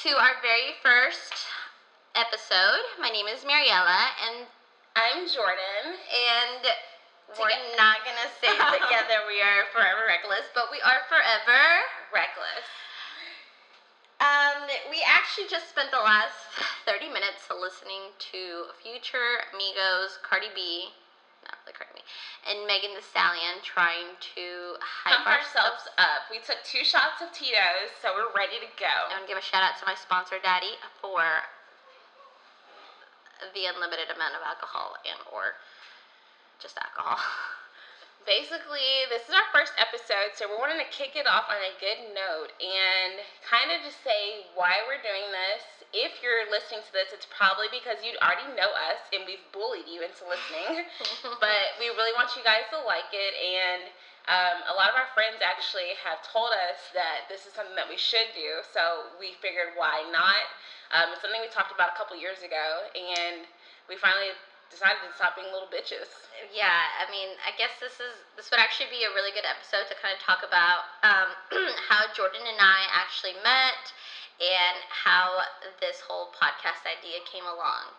to our very first episode. My name is Mariella, and I'm Jordan. and we're not gonna say together we are forever reckless, but we are forever. Reckless. Um, we actually just spent the last 30 minutes listening to Future, Amigos, Cardi B, not really Cardi B, and Megan Thee Stallion trying to hype Pump ourselves up. We took two shots of Tito's, so we're ready to go. I want to give a shout out to my sponsor, Daddy, for the unlimited amount of alcohol and or just alcohol. Basically, this is our first episode, so we're wanting to kick it off on a good note and kind of just say why we're doing this. If you're listening to this, it's probably because you already know us and we've bullied you into listening. but we really want you guys to like it and um, a lot of our friends actually have told us that this is something that we should do so we figured why not um, it's something we talked about a couple years ago and we finally decided to stop being little bitches yeah, I mean, I guess this is this would actually be a really good episode to kind of talk about um, how Jordan and I actually met and how this whole podcast idea came along.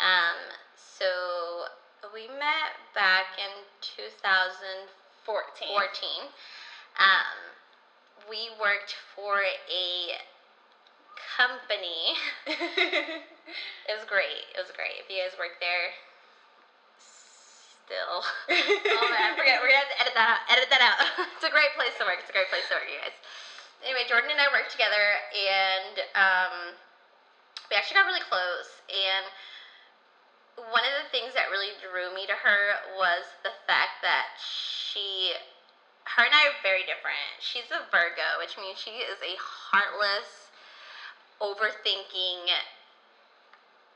Um, so we met back in 2014. 14 Um, we worked for a company. It was great. It was great. If you guys work there, still. oh man, I forget. We're gonna have to edit that out. Edit that out. it's a great place to work. It's a great place to work, you guys. Anyway, Jordan and I worked together, and um, we actually got really close. And one of the things that really drew me to her was the fact that she, her and I are very different. She's a Virgo, which means she is a heartless, overthinking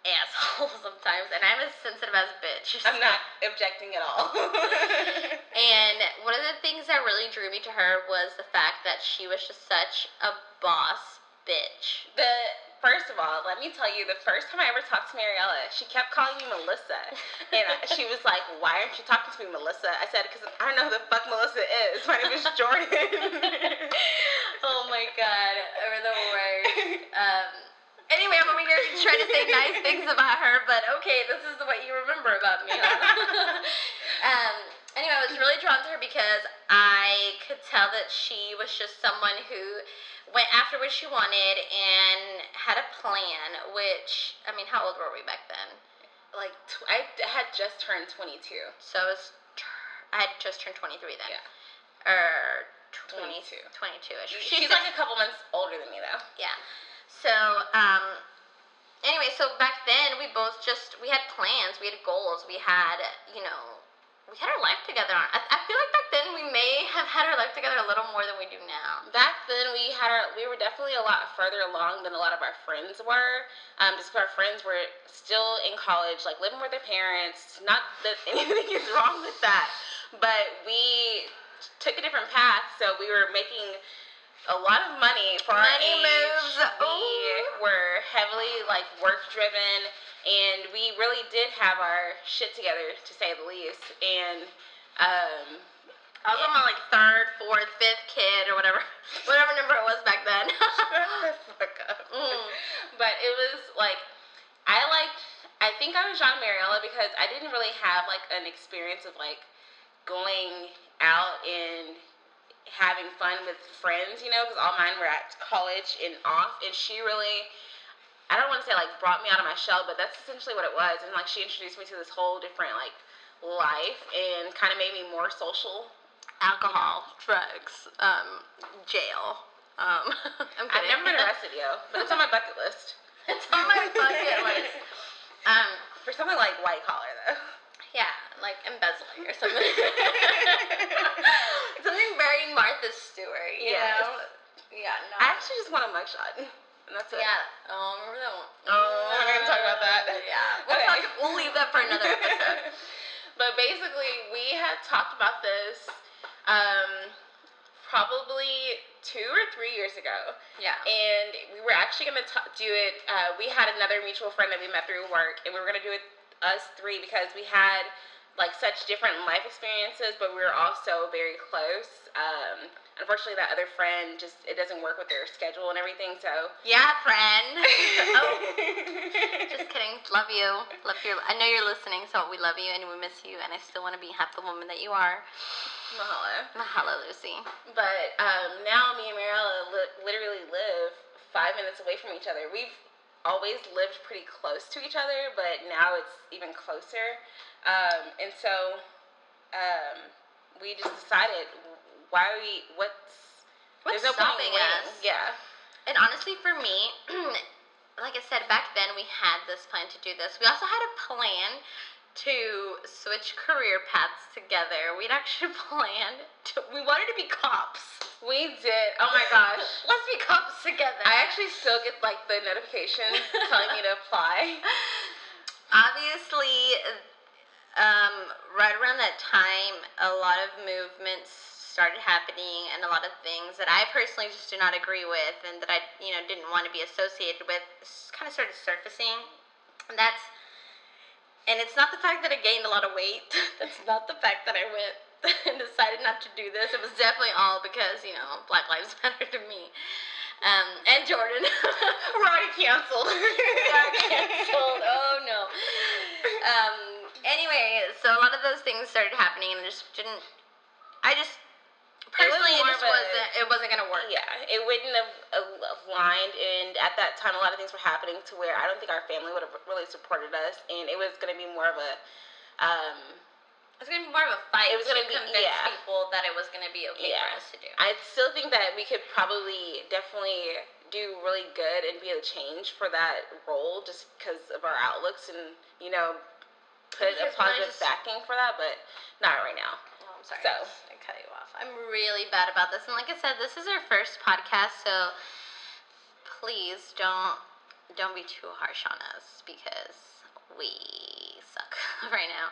asshole sometimes, and I'm as sensitive as a bitch. i'm not objecting at all And one of the things that really drew me to her was the fact that she was just such a boss bitch. the first of all let me tell you the first time i ever talked to mariella she kept calling me melissa and I- she was like why aren't you talking to me melissa i said because i don't know who the fuck melissa is my name is jordan Oh my god, over the worst. Um, anyway, I'm over here trying to say nice things about her, but okay, this is what you remember about me. Huh? um, anyway, I was really drawn to her because I could tell that she was just someone who went after what she wanted and had a plan. Which, I mean, how old were we back then? like tw- i had just turned 22 So I was, I had just turned 23 then. Yeah. Or 20, 22. 22-ish. she's like a couple months older than me though Yeah. So, um, anyway, so back then we both just we had plans, we had goals, we had you know, we had our life together. I, I feel like back then we may have had our life together a little more than we do now. back then we had our we were definitely a lot further along than a lot of our friends were um, just 'cause our friends were still in college like living with their parents not that anything is wrong with that but we took a different path so we were making a lot of money for our Money age. moves. we were heavily like work driven and we really did have our shit together to say the least and um, I was on my like third, fourth, fifth kid or whatever, whatever number it was back then. Mm. But it was like I liked. I think I was John Mariella because I didn't really have like an experience of like going out and having fun with friends, you know, because all mine were at college and off, and she really. I don't want to say like brought me out of my shell, but that's essentially what it was. And like she introduced me to this whole different like life and kind of made me more social. Alcohol, drugs, um, jail. Um, I'm I've never been arrested, yo, but it's on my bucket list. it's on my bucket list. Um, For something like white collar though. Like embezzling or something. something very Martha Stewart, you Yes. know? Yeah, no. I actually just want a mugshot. And that's it. yeah. Oh, remember that one? Oh, we're not gonna talk about that. Yeah. We'll, Okay. talk, we'll leave that for another episode. but basically, we had talked about this um, probably two or three years ago. Yeah. And we were actually going to do it. Uh, we had another mutual friend that we met through work, and we were going to do it us three because we had like such different life experiences, but we were also very close. Um, unfortunately, that other friend just it doesn't work with their schedule and everything. So Yeah, friend. oh, just kidding. Love you. Love your. I know you're listening, so we love you and we miss you, and I still want to be half the woman that you are. Mahalo. Mahalo, Lucy. But um, now me and Mariella li- literally live five minutes away from each other. We've always lived pretty close to each other, but now it's even closer. Um, and so um, we just decided why are we what's What's there's no stopping us? Yeah. And honestly, for me, like I said, back then we had this plan to do this. We also had a plan to switch career paths together. We'd actually planned to, we wanted to be cops. We did. Oh my gosh. Let's be cops together. I actually still get like the notifications telling me to apply. Obviously, um, right around that time, a lot of movements started happening and a lot of things that I personally just do not agree with and that I, you know, didn't want to be associated with kind of started surfacing. And that's, and it's not the fact that I gained a lot of weight. that's not the fact that I went and decided not to do this. It was definitely all because, you know, Black Lives Matter to me. Um, and Jordan. We're already canceled. are canceled. Oh no. Um. Anyway, so a lot of those things started happening, and I just didn't. I just personally, it, more just wasn't. It wasn't gonna work. Yeah, it wouldn't have aligned, and at that time, a lot of things were happening to where I don't think our family would have really supported us, and it was going to be more of a, um, It was gonna be more of a fight. It was gonna be- convince yeah. people that it was gonna be okay Yeah. for us to do. I still think that we could probably definitely do really good and be a change for that role, just because of our outlooks, and you know, put a Because when I positive backing for that, but not right now. Oh, I'm sorry. So- I cut you off. I'm really bad about this, and like I said, this is our first podcast, so please don't don't be too harsh on us because we suck right now.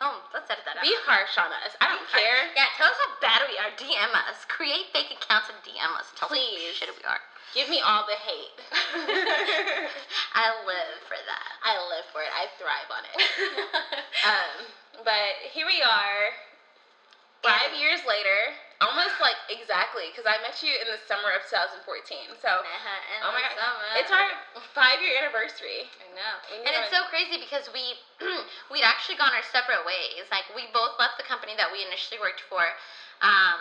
Oh, let's edit that out. Be harsh on us. I don't Be harsh. care. Yeah, tell us how bad we are. DM us. Create fake accounts and DM us. Tell us how shitty we are. Give me all the hate. I live for that. I live for it. I thrive on it. um, but here we are, five years later, almost like exactly, because I met you in the summer of 2014. So, And oh my god, summer. it's our five year anniversary. I know. And it's so crazy because we we'd actually gone our separate ways. Like we both left the company that we initially worked for. Um,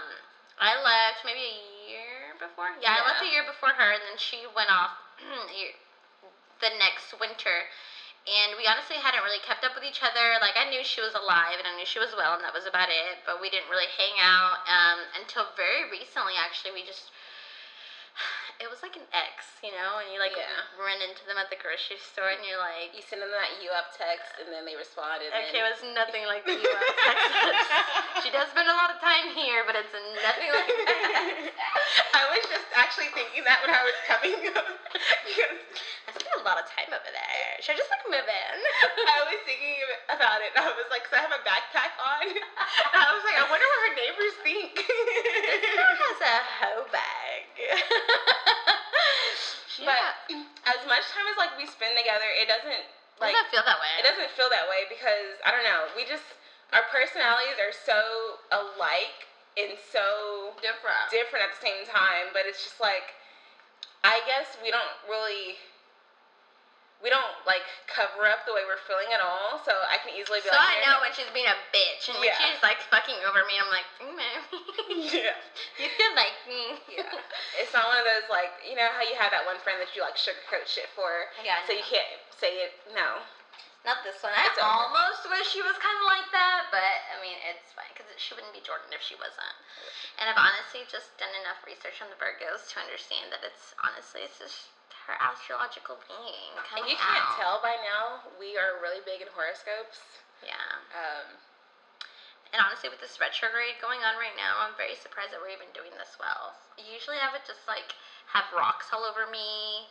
I left maybe a year before. Yeah, I left a year before her, and then she went off the next winter. And we honestly hadn't really kept up with each other. Like I knew she was alive and I knew she was well, and that was about it. But we didn't really hang out um, until very recently. Actually, we just it was like an ex, you know, and you like Yeah. run into them at the grocery store, and you're like, You send them that you up text, and then they responded. and okay, it was nothing like the U.S. Texas. She does spend a lot of time here, but it's nothing like that. I was just actually thinking that when I was coming because I spend a lot of time over there. Should I just like move in? I was thinking about it. and I was like, because I have a backpack on. And I was like, I wonder what her neighbors think. This girl has a hoe bag. But as much time as like we spend together, it doesn't like doesn't feel that way. it doesn't feel that way because I don't know. We just our personalities are so alike and so different. different at the same time. But it's just like I guess we don't really. We don't like cover up the way we're feeling at all, so I can easily be So like, I know when she's being a bitch, and when she's like fucking over me, I'm like, mm, man, yeah. you feel like me. Yeah. It's not one of those like you know how you have that one friend that you like sugarcoat shit for, Yeah, so you can't say it. No. Not this one. I It's over. almost wish she was kind of like that, but I mean, it's fine because she wouldn't be Jordan if she wasn't. And I've honestly just done enough research on the Virgos to understand that it's honestly it's just her astrological being And you can't tell by now we are really big in horoscopes. Yeah. Um, And honestly, with this retrograde going on right now, I'm very surprised that we're even doing this well. Usually, I would just like have rocks all over me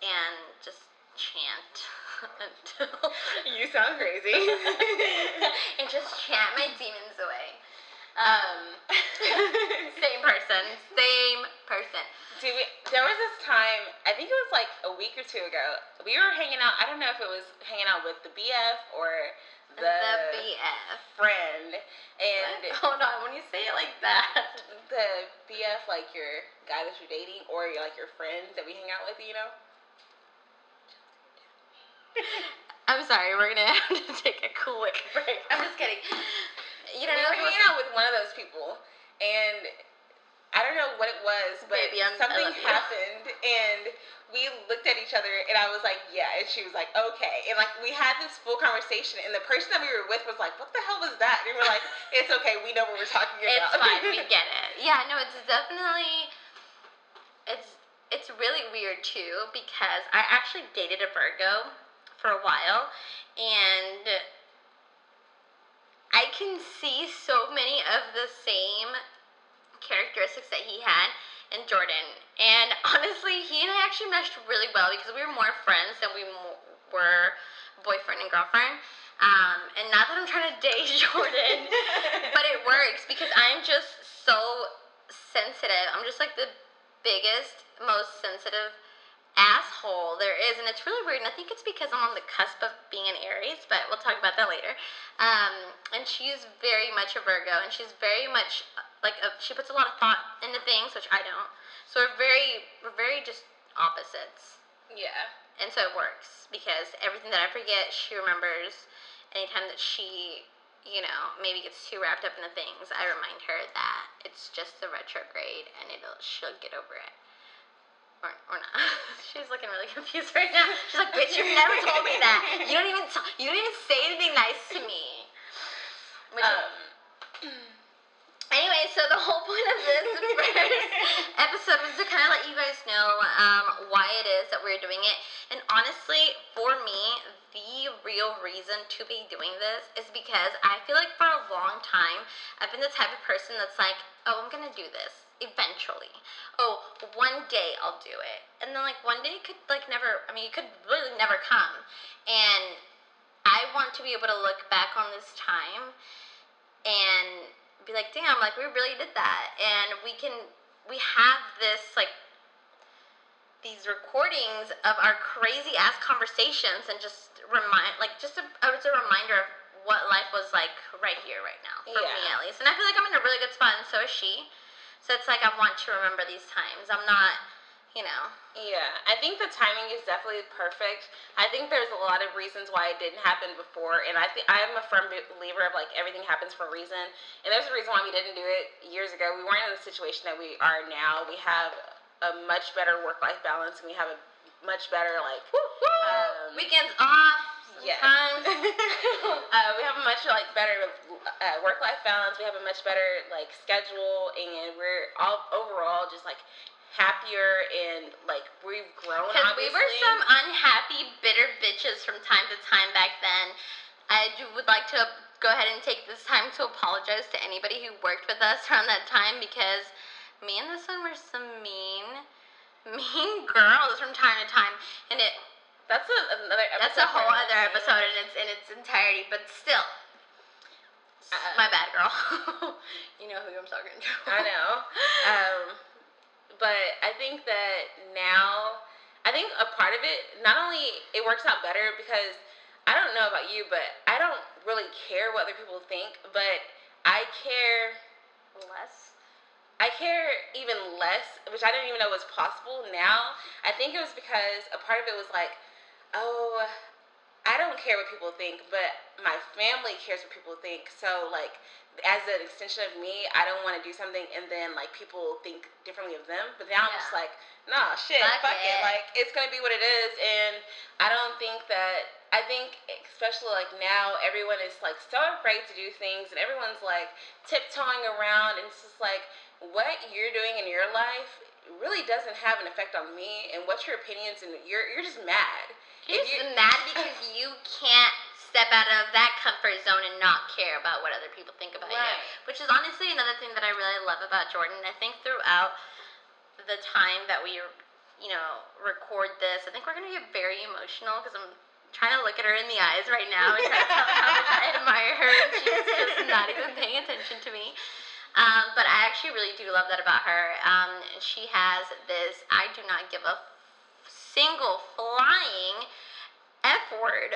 and just chant until you sound crazy. and just chant my demons away. Um, same person. Same person. Do we, there was this time, I think it was like a week or two ago. We were hanging out. I don't know if it was hanging out with the BF or the, The BF. friend. And Hold on, when you say it like that. the BF, like your guy that you're dating, or your, like your friend that we hang out with, you know? I'm sorry, we're gonna have to take a quick break. I'm just kidding. You don't we know were hanging out with one of those people, and I don't know what it was, but Baby, something happened, and we looked at each other, and I was like, "Yeah," and she was like, "Okay," and like we had this full conversation, and the person that we were with was like, "What the hell was that?" And we were like, "It's okay, we know what we're talking about." It's about." fine, we get it. Yeah, no, it's definitely it's it's really weird too because I actually dated a Virgo for a while and can see so many of the same characteristics that he had in Jordan. And honestly, he and I actually meshed really well because we were more friends than we were boyfriend and girlfriend. Um, and not that I'm trying to date Jordan, but it works because I'm just so sensitive. I'm just like the biggest, most sensitive asshole there is, and it's really weird. And I think it's because I'm on the cusp of being an Aries, but we'll talk about that later. Um, and she's very much a Virgo, and she's very much like a, she puts a lot of thought into things, which I don't. So we're very, we're very just opposites. yeah. And so it works because everything that I forget, she remembers. Anytime that she, you know, maybe gets too wrapped up into things, I remind her that it's just the retrograde and it'll she'll get over it. Or, or not. She's looking really confused right now. She's like, "Bitch, you never told me that. You don't even t- you don't even say anything nice to me." Which Um, Anyway, so the whole point of this first episode was to kind of let you guys know um, why it is that we're doing it. And honestly, for me, the real reason to be doing this is because I feel like for a long time, I've been the type of person that's like, oh, I'm gonna do this eventually. Oh, one day I'll do it. And then, like, one day could, like, never, I mean, it could really never come. And I want to be able to look back on this time and be like, damn, like we really did that. And we can, we have this, like, these recordings of our crazy ass conversations and just remind, like, just a, it's a reminder of what life was like right here, right now, for me at least. And I feel like I'm in a really good spot, and so is she. So it's like I want to remember these times. I'm not, you know, Yeah, I think the timing is definitely perfect. I think there's a lot of reasons why it didn't happen before, and I think I'm a firm believer of like everything happens for a reason. And there's a reason why we didn't do it years ago. We weren't in the situation that we are now. We have a much better work-life balance, and we have a much better like Um, weekends off. Yes. Sometimes. uh, we have a much like better uh, work life balance. We have a much better like schedule, and we're all overall just like happier and like we've grown. Because we were some unhappy, bitter bitches from time to time back then. I would like to go ahead and take this time to apologize to anybody who worked with us around that time because me and this one were some mean, mean girls from time to time, and it That's a, another. Episode that's a whole other episode in its in its entirety. But still, Uh, my bad, girl. you know who I'm talking to. I know. Um, but I think that now, I think a part of it, not only it works out better because I don't know about you, but I don't really care what other people think, but I care Less. I care even less, which I didn't even know was possible now. I think it was because a part of it was like, oh, I don't care what people think, but my family cares what people think. So, like, as an extension of me, I don't want to do something and then, like, people think differently of them. But now I'm just Yeah. like, nah, shit, Fuck fuck, it. it. Like, it's to be what it is. And I don't think that, I think, especially like now, everyone is, like, so afraid to do things and everyone's, like, tiptoeing around. And it's just like, what you're doing in your life really doesn't have an effect on me and what's your opinions and you're you're just mad You're If just you- mad because you can't step out of that comfort zone and not care about what other people think about you. Which is honestly another thing that I really love about Jordan. I think throughout the time that we, you know, record this, I think we're gonna get very emotional because I'm trying to look at her in the eyes right now and try to tell her how much I admire her, and she's just not even paying attention to me. Um, but I actually really do love that about her. Um, she has this I do not give a single flying F word.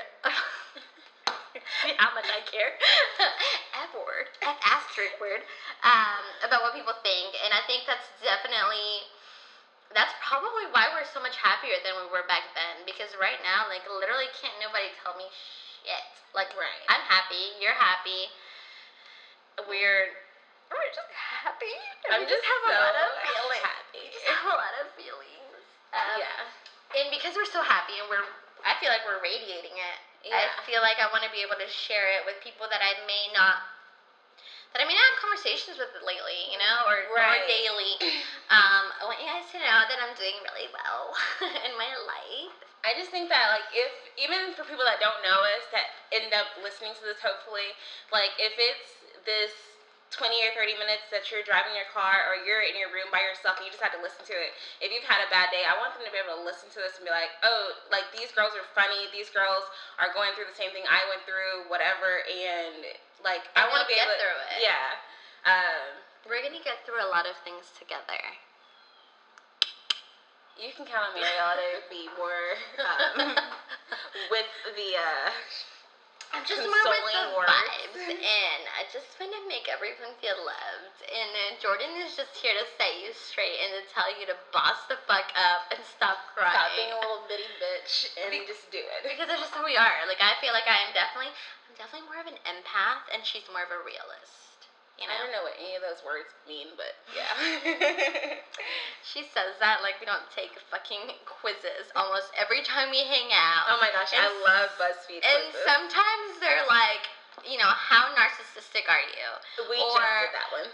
How much I care. F word. F asterisk word. Um, about what people think. And I think that's definitely that's probably why we're so much happier than we were back then. Because right now, like literally can't nobody tell me shit. Like Right. I'm happy, you're happy. We're we're just happy. I'm we just just have a lot of feelings. happy. We just have a lot of feelings. Um, yeah. And because we're so happy and we're I feel like we're radiating it. Yeah. I feel like I want to be able to share it with people that I may not that I may not have conversations with lately, you know, or, or daily. Um, I want you guys to know that I'm doing really well in my life. I just think that like if even for people that don't know us that end up listening to this hopefully, like if it's this 20 or 30 minutes that you're driving your car or you're in your room by yourself and you just have to listen to it. If you've had a bad day, I want them to be able to listen to this and be like, "Oh, like these girls are funny. These girls are going through the same thing I went through, whatever." And like I want to be get able to through it. Yeah. Um We're gonna get through a lot of things together. you can count on Mariella to be more um, with the uh I'm just more with the words. vibes, and I just want to make everyone feel loved. And uh, Jordan is just here to set you straight and to tell you to boss the fuck up and stop crying. Stop being a little bitty bitch and Be- just do it. because that's just who we are. Like I feel like I am definitely, I'm definitely more of an empath, and she's more of a realist. You I don't know what any of those words mean, but yeah. she says that like we don't take fucking quizzes almost every time we hang out. oh my gosh, I love BuzzFeed and quizzes. sometimes they're like, you know, how narcissistic are you? we just did that one.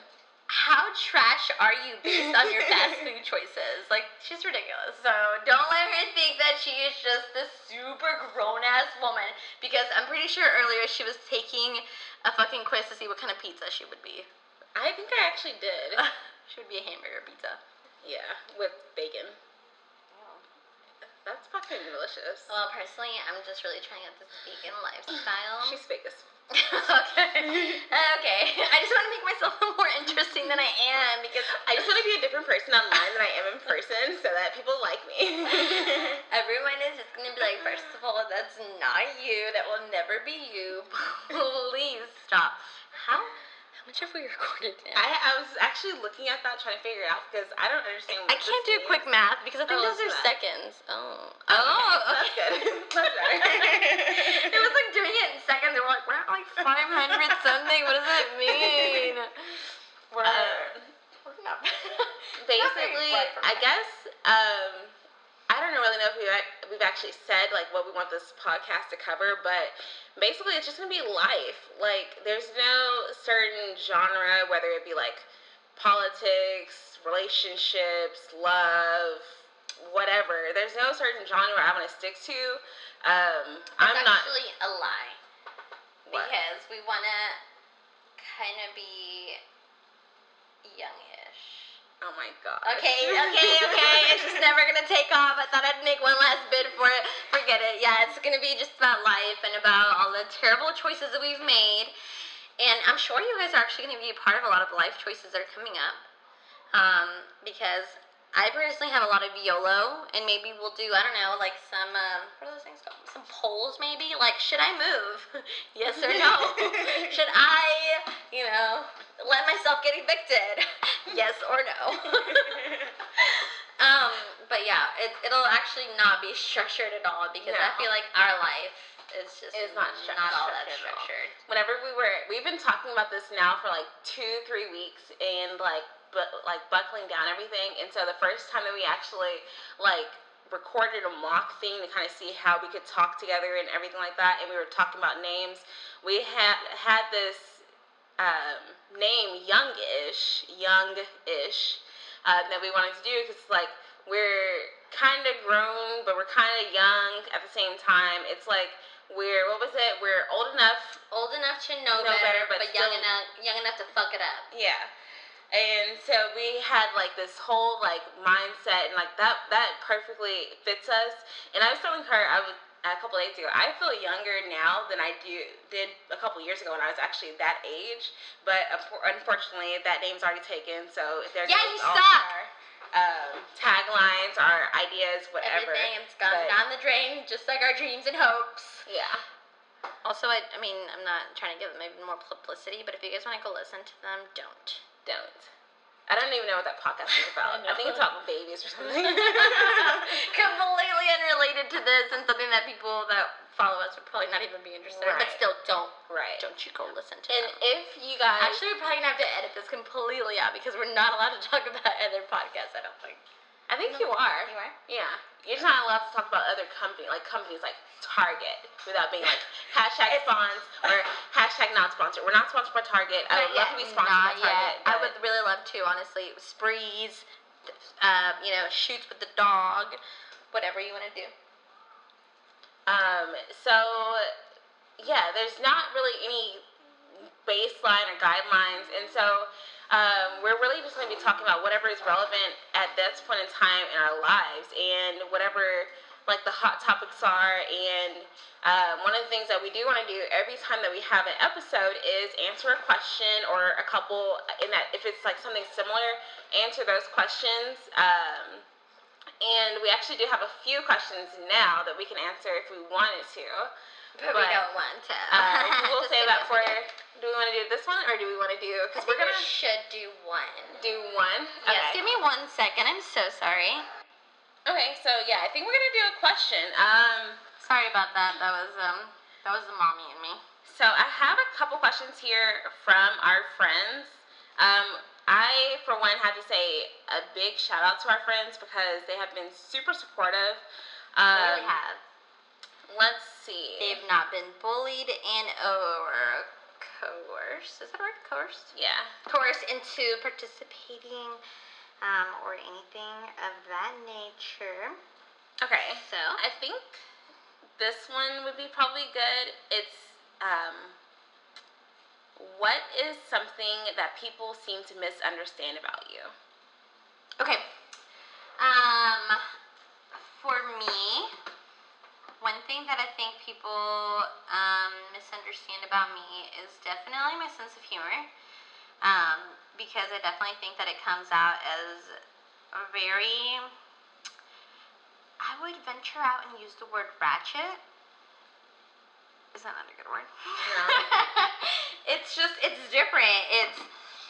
How trash are you based on your fast food choices? Like, she's ridiculous. So don't let her think that she is just this super grown ass woman. Because I'm pretty sure earlier she was taking a fucking quiz to see what kind of pizza she would be. I think I actually did. she would be a hamburger pizza. yeah, with bacon. That's fucking delicious. Well, personally, I'm just really trying out this vegan lifestyle. She's fake as okay. Okay. I just want to make myself more interesting than I am because I just want to be a different person online than I am in person so that people like me. Everyone is just gonna be like, first of all, that's not you. That will never be you. Please stop. How? How much have we recorded now? I, I was actually looking at that trying to figure it out because I don't understand I can't do quick math because I think Oh, those are that. seconds. Oh. Okay, Oh. That's good. That's better. it was like doing it in seconds. They were like, we're at like 500 something. What does that mean? We're, Um, we're not. basically, I guess um, I don't really know if we've, we've actually said like what we want this podcast to cover, but basically it's just gonna be life. Like there's no certain genre, whether it be like politics, relationships, love, whatever. There's no certain genre I'm gonna stick to. Um, I'm not. actually a lie. What? Because we want to kind of be youngish. Oh my god. Okay, okay, okay. It's just never gonna take off. I thought I'd make one last bid for it. Forget it. Yeah, it's gonna be just about life and about all the terrible choices that we've made. And I'm sure you guys are actually gonna be a part of a lot of life choices that are coming up. Um, because I personally have a lot of YOLO, and maybe we'll do I don't know, like some um, what are those things called? Some polls, maybe. Like, should I move? yes or no? should I, you know, let myself get evicted? yes or no? um, but yeah, it, it'll actually not be structured at all because I feel like our life is just It's not stru- not all that structured. whenever we were we've been talking about this now for like two three weeks and like but like buckling down everything and so the first time that we actually like recorded a mock thing to kind of see how we could talk together and everything like that and we were talking about names we had had this um, name youngish youngish uh, that we wanted to do because like we're kind of grown but we're kind of young at the same time it's like we're what was it we're old enough Old enough to know, Know better, better, but, but young enough young enough to fuck it up. Yeah. And so we had like this whole like mindset and like that that perfectly fits us. And I was telling her I was a couple days ago. I feel younger now than I do did a couple years ago when I was actually that age. But unfortunately, that name's already taken. So there yeah, goes you all suck. our um, taglines, our ideas, whatever. Everything it's gone But- down the drain, just like our dreams and hopes. Yeah. Also, I, I mean, I'm not trying to give them even more publicity, but if you guys want to go listen to them, don't. Don't. I don't even know what that podcast is about. I I, think it's about babies or something. Completely unrelated to this and something that people that follow us would probably not even be interested in. But still, don't right. don't you go listen to it. And them. if you guys Actually, we're probably gonna have to edit this completely out because we're not allowed to talk about other podcasts. I don't think. I think you are. You are. Yeah. You're just not allowed to talk about other company like companies like Target without being like hashtag sponsor or hashtag not sponsored. We're not sponsored by Target. I would love to be sponsored by Target. yet. I would really love to, honestly. Sprees, uh, you know, shoots with the dog, whatever you want to do. Um, so yeah, there's not really any baseline or guidelines, and so um, we're really just going to be talking about whatever is relevant at this point in time in our lives, and whatever like the hot topics are. And um, one of the things that we do want to do every time that we have an episode is answer a question or a couple. In that, if it's like something similar, answer those questions. Um, and we actually do have a few questions now that we can answer if we wanted to. But, we But, don't want to. Um, we'll save that for. Do we want to do this one or do we want to do? Because we're gonna we should do one. do one. Yes, Okay. give me one second. I'm so sorry. Okay, so yeah, I think we're gonna do a question. Um, Sorry about that. That was um, that was the mommy in me. so I have a couple questions here from our friends. Um, I, for one, have to say a big shout out to our friends because they have been super supportive. They Um, really have. Let's see. They've not been bullied and or coerced. Is that right? Coerced? yeah. Coerced into participating um, or anything of that nature. Okay. So, I think this one would be probably good. It's um, what is something that people seem to misunderstand about you? okay. Um, for me, one thing that I think people um, misunderstand about me is definitely my sense of humor. Um, because I definitely think that it comes out as a very. I would venture out and use the word ratchet. Is that not a good word? It's just, it's different. It's,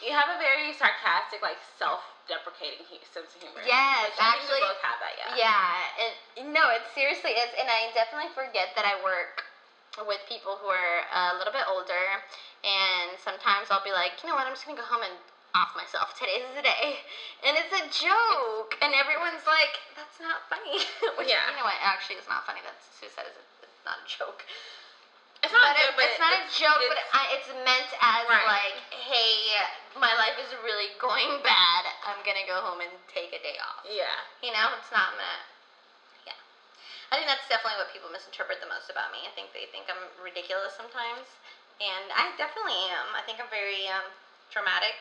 You have a very sarcastic, like self-deprecating sense of humor. yes, actually. both have that. Yeah. Yeah, and no, it seriously is, and I definitely forget that I work with people who are a little bit older, and sometimes I'll be like, you know what, I'm just gonna go home and off myself. Today's the day, and it's a joke, and everyone's like, that's not funny. Which, Yeah. you know what, actually, it's not funny. That's suicide is it's not a joke. It's not good, it, but it's not a joke, but it's- I, it's meant as Right. like, hey, my life is really going bad. I'm gonna go home and take a day off. yeah. You know, it's not meant. Yeah. I think that's definitely what people misinterpret the most about me. I think they think I'm ridiculous sometimes. And I definitely am. I think I'm very um, dramatic.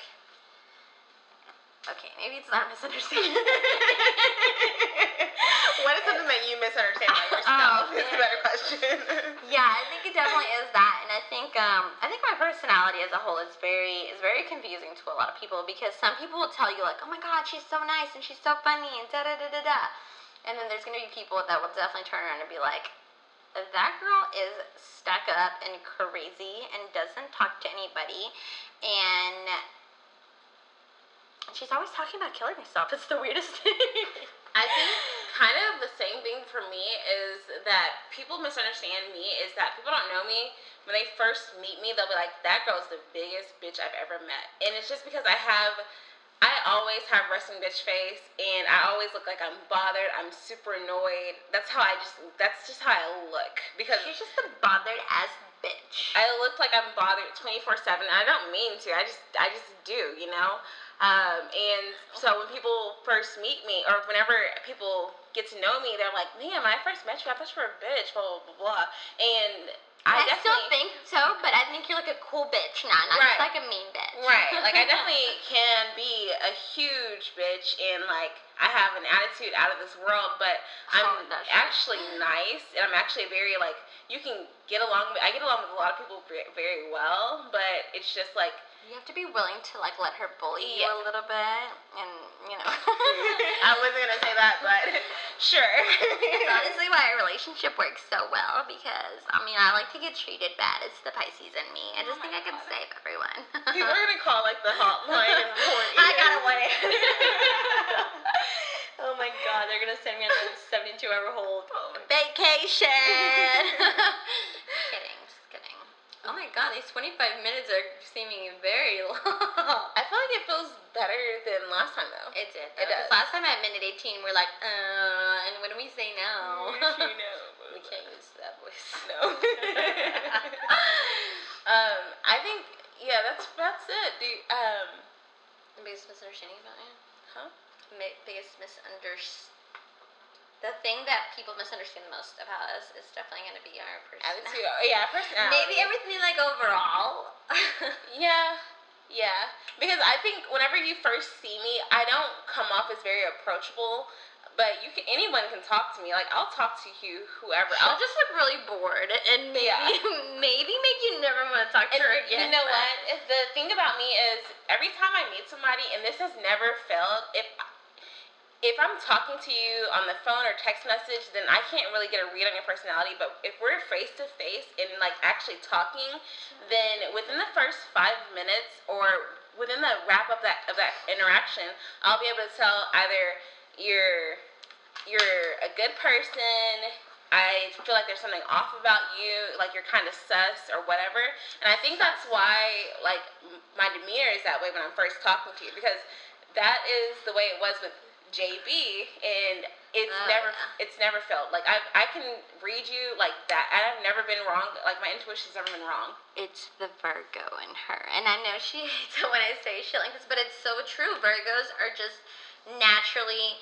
Okay, maybe it's not a misunderstanding. what is something that you misunderstand about yourself? Oh, is a better question. yeah, I think it definitely is that, and I think um, I think my personality as a whole is very is very confusing to a lot of people because some people will tell you like, oh my god, she's so nice and she's so funny and da da da da da, and then there's gonna be people that will definitely turn around and be like, that girl is stuck up and crazy and doesn't talk to anybody, and she's always talking about killing herself. It's the weirdest thing. I think kind of the same thing for me is that people misunderstand me is that people don't know me. When they first meet me, they'll be like, that girl's the biggest bitch I've ever met. And it's just because I have, I always have resting bitch face and I always look like I'm bothered. I'm super annoyed. That's how I just, that's just how I look. Because she's just a bothered ass bitch. I look like I'm bothered 24 7. I don't mean to. I just I just do, you know? Um, and so when people first meet me, or whenever people get to know me, they're like, man, when I first met you, I thought you were a bitch, blah, blah, blah, blah. And I, I, still think so, but I think you're like a cool bitch, not not Right. just like a mean bitch. Right. Like I definitely can be a huge bitch and like I have an attitude out of this world, but I'm Oh, true. actually nice and I'm actually very like you can get along I get along with a lot of people very well, but it's just like You have to be willing to like let her bully you a little bit, and you know. I wasn't gonna say that, but sure. It's honestly why our relationship works so well because I mean I like to get treated bad. It's the Pisces in me. I Oh just think my I can God. save everyone. People are gonna call like the hotline and. I got a one. oh my god, they're gonna send me on a 72 hour hold. Oh Vacation. Kidding, just kidding. Oh my god, these 25 minutes are seeming very long. I feel like it feels better than last time though. It did. It Because does. last time at minute 18, we're like, uh, and what do we say no? you know. we can't use that voice. No. um, I think yeah, that's that's it. Do you, um, The biggest misunderstanding about you? huh? Ma- biggest misunderstanding. The thing that people misunderstand the most about us is definitely going to be our personality. oh, Yeah, personality. Maybe everything like overall. Yeah, yeah. Because I think whenever you first see me, I don't come off as very approachable. But you can anyone can talk to me. Like I'll talk to you, whoever. I'll I'll just look really bored and maybe Yeah. maybe make you never want to talk to And her again. you know but- what? The thing about me is every time I meet somebody, and this has never failed, if if I'm talking to you on the phone or text message, then I can't really get a read on your personality. But if we're face to face and like actually talking, then within the first five minutes or within the wrap up that of that interaction, I'll be able to tell either you're you're a good person. I feel like there's something off about you, like you're kind of sus or whatever. And I think that's why, like, my demeanor is that way when I'm first talking to you because that is the way it was with JB, and it's Oh, never, yeah. it's never felt like I, I can read you like that. I've never been wrong. Like my intuition's never been wrong. It's the Virgo in her. And I know she hates it when I say shit like this, but it's so true. Virgos are just naturally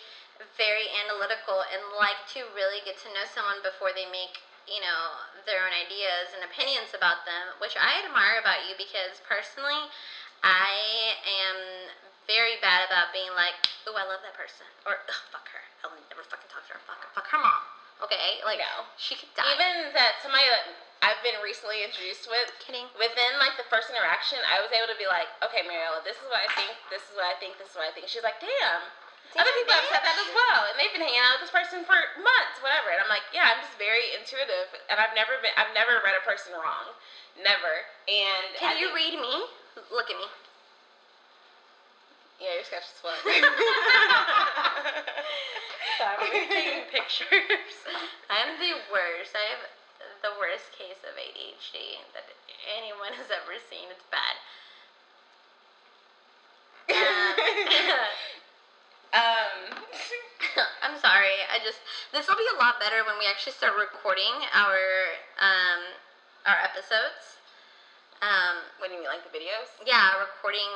very analytical and like to really get to know someone before they make, you know, their own ideas and opinions about them, which I admire about you because personally, I am very bad about being like, oh, I love that person. Or, Ugh, fuck her. I'll never fucking talk to her. Fuck her. Fuck her mom. Okay? Like, No. she could die. Even that somebody that I've been recently introduced with, Kidding. within like the first interaction, I was able to be like, okay, Mariella, this is what I think, this is what I think, this is what I think. She's like, damn. Other Damn, people have said that as well, and they've been hanging out with this person for months, whatever. And I'm like, yeah, I'm just very intuitive, and I've never been, I've never read a person wrong, never. And Can I you think- read me? Look at me. Yeah, your sketch is fun. Sorry, we're taking pictures. I'm the worst. I have the worst case of ADHD that anyone has ever seen. It's bad. um, I'm sorry. I just this will be a lot better when we actually start recording our um our episodes. Um, what do you mean, like the videos? yeah, recording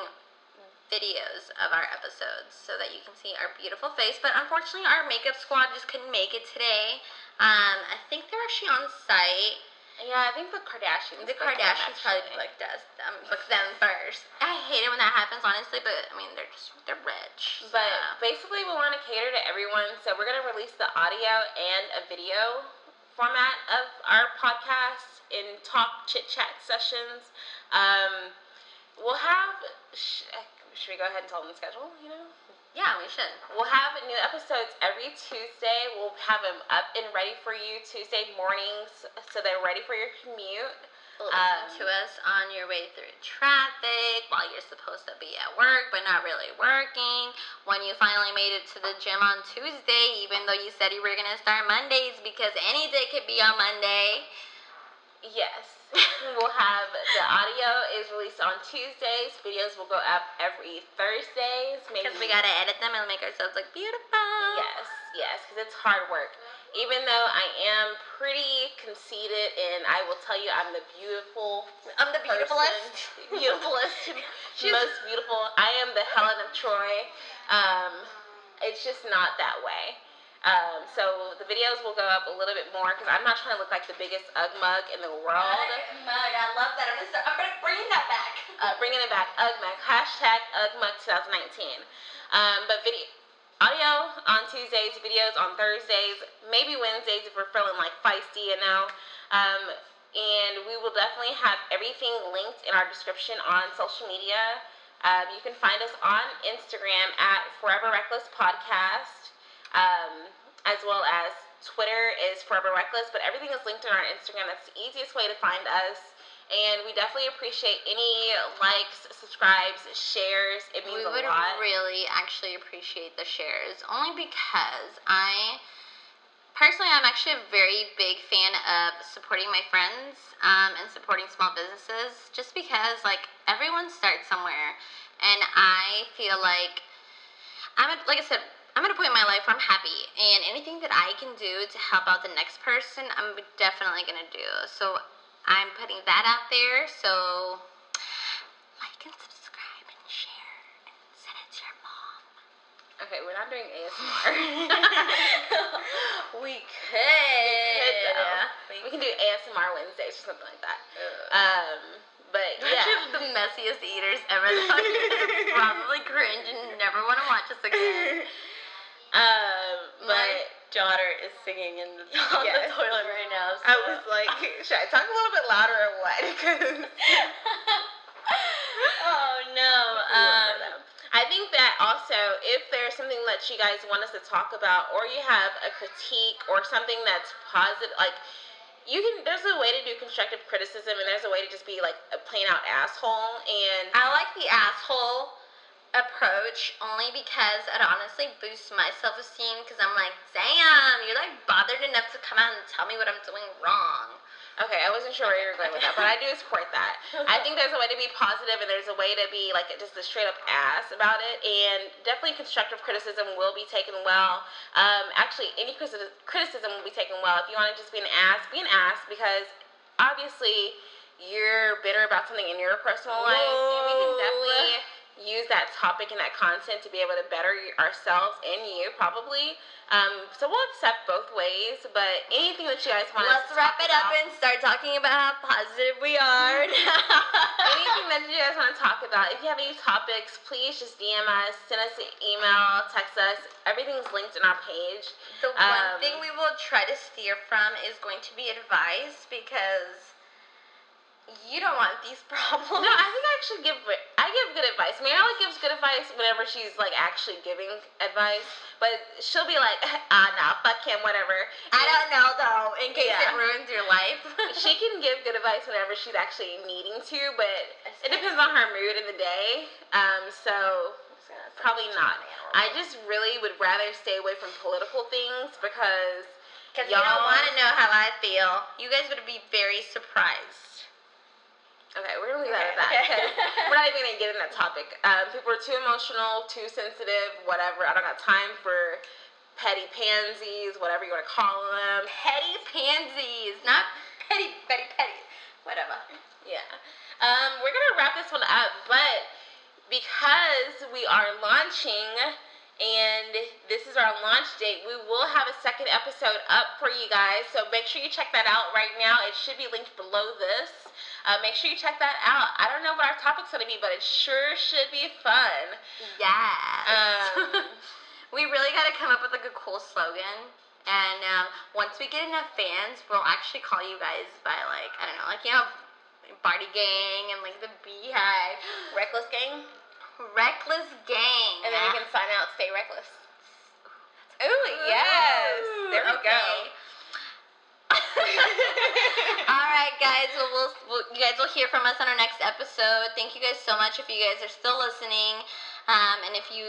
videos of our episodes so that you can see our beautiful face. But unfortunately, our makeup squad just couldn't make it today. Um, I think they're actually on site. Yeah, I think the Kardashians. The Kardashians probably booked us, um, booked them first. I hate it when that happens, honestly. But I mean, they're just they're rich. But so. basically, we want to cater to everyone, so we're gonna release the audio and a video format of our podcast in talk chit chat sessions. Um, we'll have. Sh- should we go ahead and tell them the schedule? You know. yeah, we should. We'll have new episodes every Tuesday. We'll have them up and ready for you Tuesday mornings, so they're ready for your commute. Listen Um, to us on your way through traffic while you're supposed to be at work but not really working. When you finally made it to the gym on Tuesday, even though you said you were gonna start Mondays because any day could be on Monday. Yes. we'll have the audio is released on Tuesdays. Videos will go up every Thursdays. Because we gotta edit them and make ourselves look beautiful. Yes, yes, because it's hard work. Even though I am pretty conceited, and I will tell you, I'm the beautiful, I'm the person, beautifulest. beautifulest, She's- most beautiful. I am the Helen of Troy. Um, it's just not that way. Um, so the videos will go up a little bit more because I'm not trying to look like the biggest ug mug in the world. Mug, I love that. I'm gonna, start, I'm gonna bring bringing it back. UGMUG. Hashtag UGMUG 2019. Um, but video, audio on Tuesdays, videos on Thursdays, maybe Wednesdays if we're feeling like feisty, you know. Um, and we will definitely have everything linked in our description on social media. Um, you can find us on Instagram at Forever Reckless Podcast, um, as well as Twitter is Forever Reckless, but everything is linked in our Instagram. That's the easiest way to find us. And we definitely appreciate any likes, subscribes, shares. It means we would a lot. really actually appreciate the shares, only because I personally I'm actually a very big fan of supporting my friends um, and supporting small businesses, just because like everyone starts somewhere, and I feel like I'm at, like I said. I'm at a point in my life where I'm happy, and anything that I can do to help out the next person, I'm definitely gonna do. So I'm putting that out there. So like and subscribe and share and send it to your mom. Okay, we're not doing ASMR. we could. We could, though. we can do ASMR Wednesdays or something like that. Um, but yeah. The messiest eaters ever. Though. You're gonna probably cringe and never want to watch us again. Um, My but daughter is singing in the, on Yes. the toilet right now. So. I was like, should I talk a little bit louder or what? oh no. Um, I think that also, if there's something that you guys want us to talk about, or you have a critique or something that's positive, like you can. There's a way to do constructive criticism, and there's a way to just be like a plain out asshole. And I like the asshole approach only because it honestly boosts my self esteem because I'm like, damn, you're like bothered enough to come out and tell me what I'm doing wrong. okay, I wasn't sure where you were going with that, but I do support that. I think there's a way to be positive, and there's a way to be like just a straight up ass about it. And definitely, constructive criticism will be taken well. Um, actually, any criticism criticism will be taken well. If you want to just be an ass, be an ass because obviously you're bitter about something in your personal life, and we can definitely use that topic and that content to be able to better ourselves and you probably. Um, so we'll accept both ways, but anything that you guys want Let's to wrap it up about- and start talking about how positive we are. anything that you guys want to talk about. If you have any topics, please just DM us, send us an email, text us. Everything's linked in our page. The one Um, thing we will try to steer from is going to be advice because you don't want these problems. No, I think I actually give I give good advice. Mariella gives good advice whenever she's like actually giving advice, but she'll be like, ah, nah, fuck him, whatever. I don't know though, in case Yeah. it ruins your life. she can give good advice whenever she's actually needing to, but it depends on her mood in the day. Um, so probably not. I just really would rather stay away from political things because Because you don't want to know how I feel. You guys would be very surprised. Okay, we're gonna leave that at that. Okay, okay. we're not even gonna get in that topic. Um, people are too emotional, too sensitive, whatever. I don't got time for petty pansies, whatever you want to call them. Petty pansies, not petty, petty, petty. Whatever. Yeah. Um, we're gonna wrap this one up, but because we are launching and this is our launch date, we will have a second episode up for you guys. So make sure you check that out right now. It should be linked below this. Uh, make sure you check that out. I don't know what our topic's gonna be, but it sure should be fun. Yes. Um, we really got to come up with like a cool slogan. And um, once we get enough fans, we'll actually call you guys by like I don't know, like you know, Party Gang and like the Beyhive, Reckless gang, Reckless Gang. and then you can sign out. Stay reckless. Ooh, yes. There we go. All right, guys. Well, we'll, we'll, you guys will hear from us on our next episode. Thank you guys so much if you guys are still listening. Um, and if you,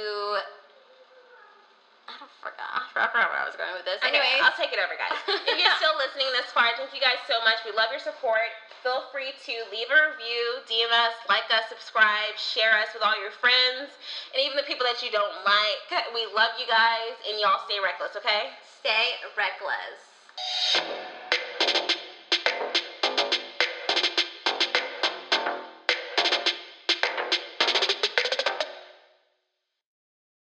I don't forgot, I forgot where I was going with this. Anyway, I'll take it over, guys. if you're still listening this far, thank you guys so much. We love your support. Feel free to leave a review, DM us, like us, subscribe, share us with all your friends, and even the people that you don't like. We love you guys, and y'all stay reckless, okay? stay reckless.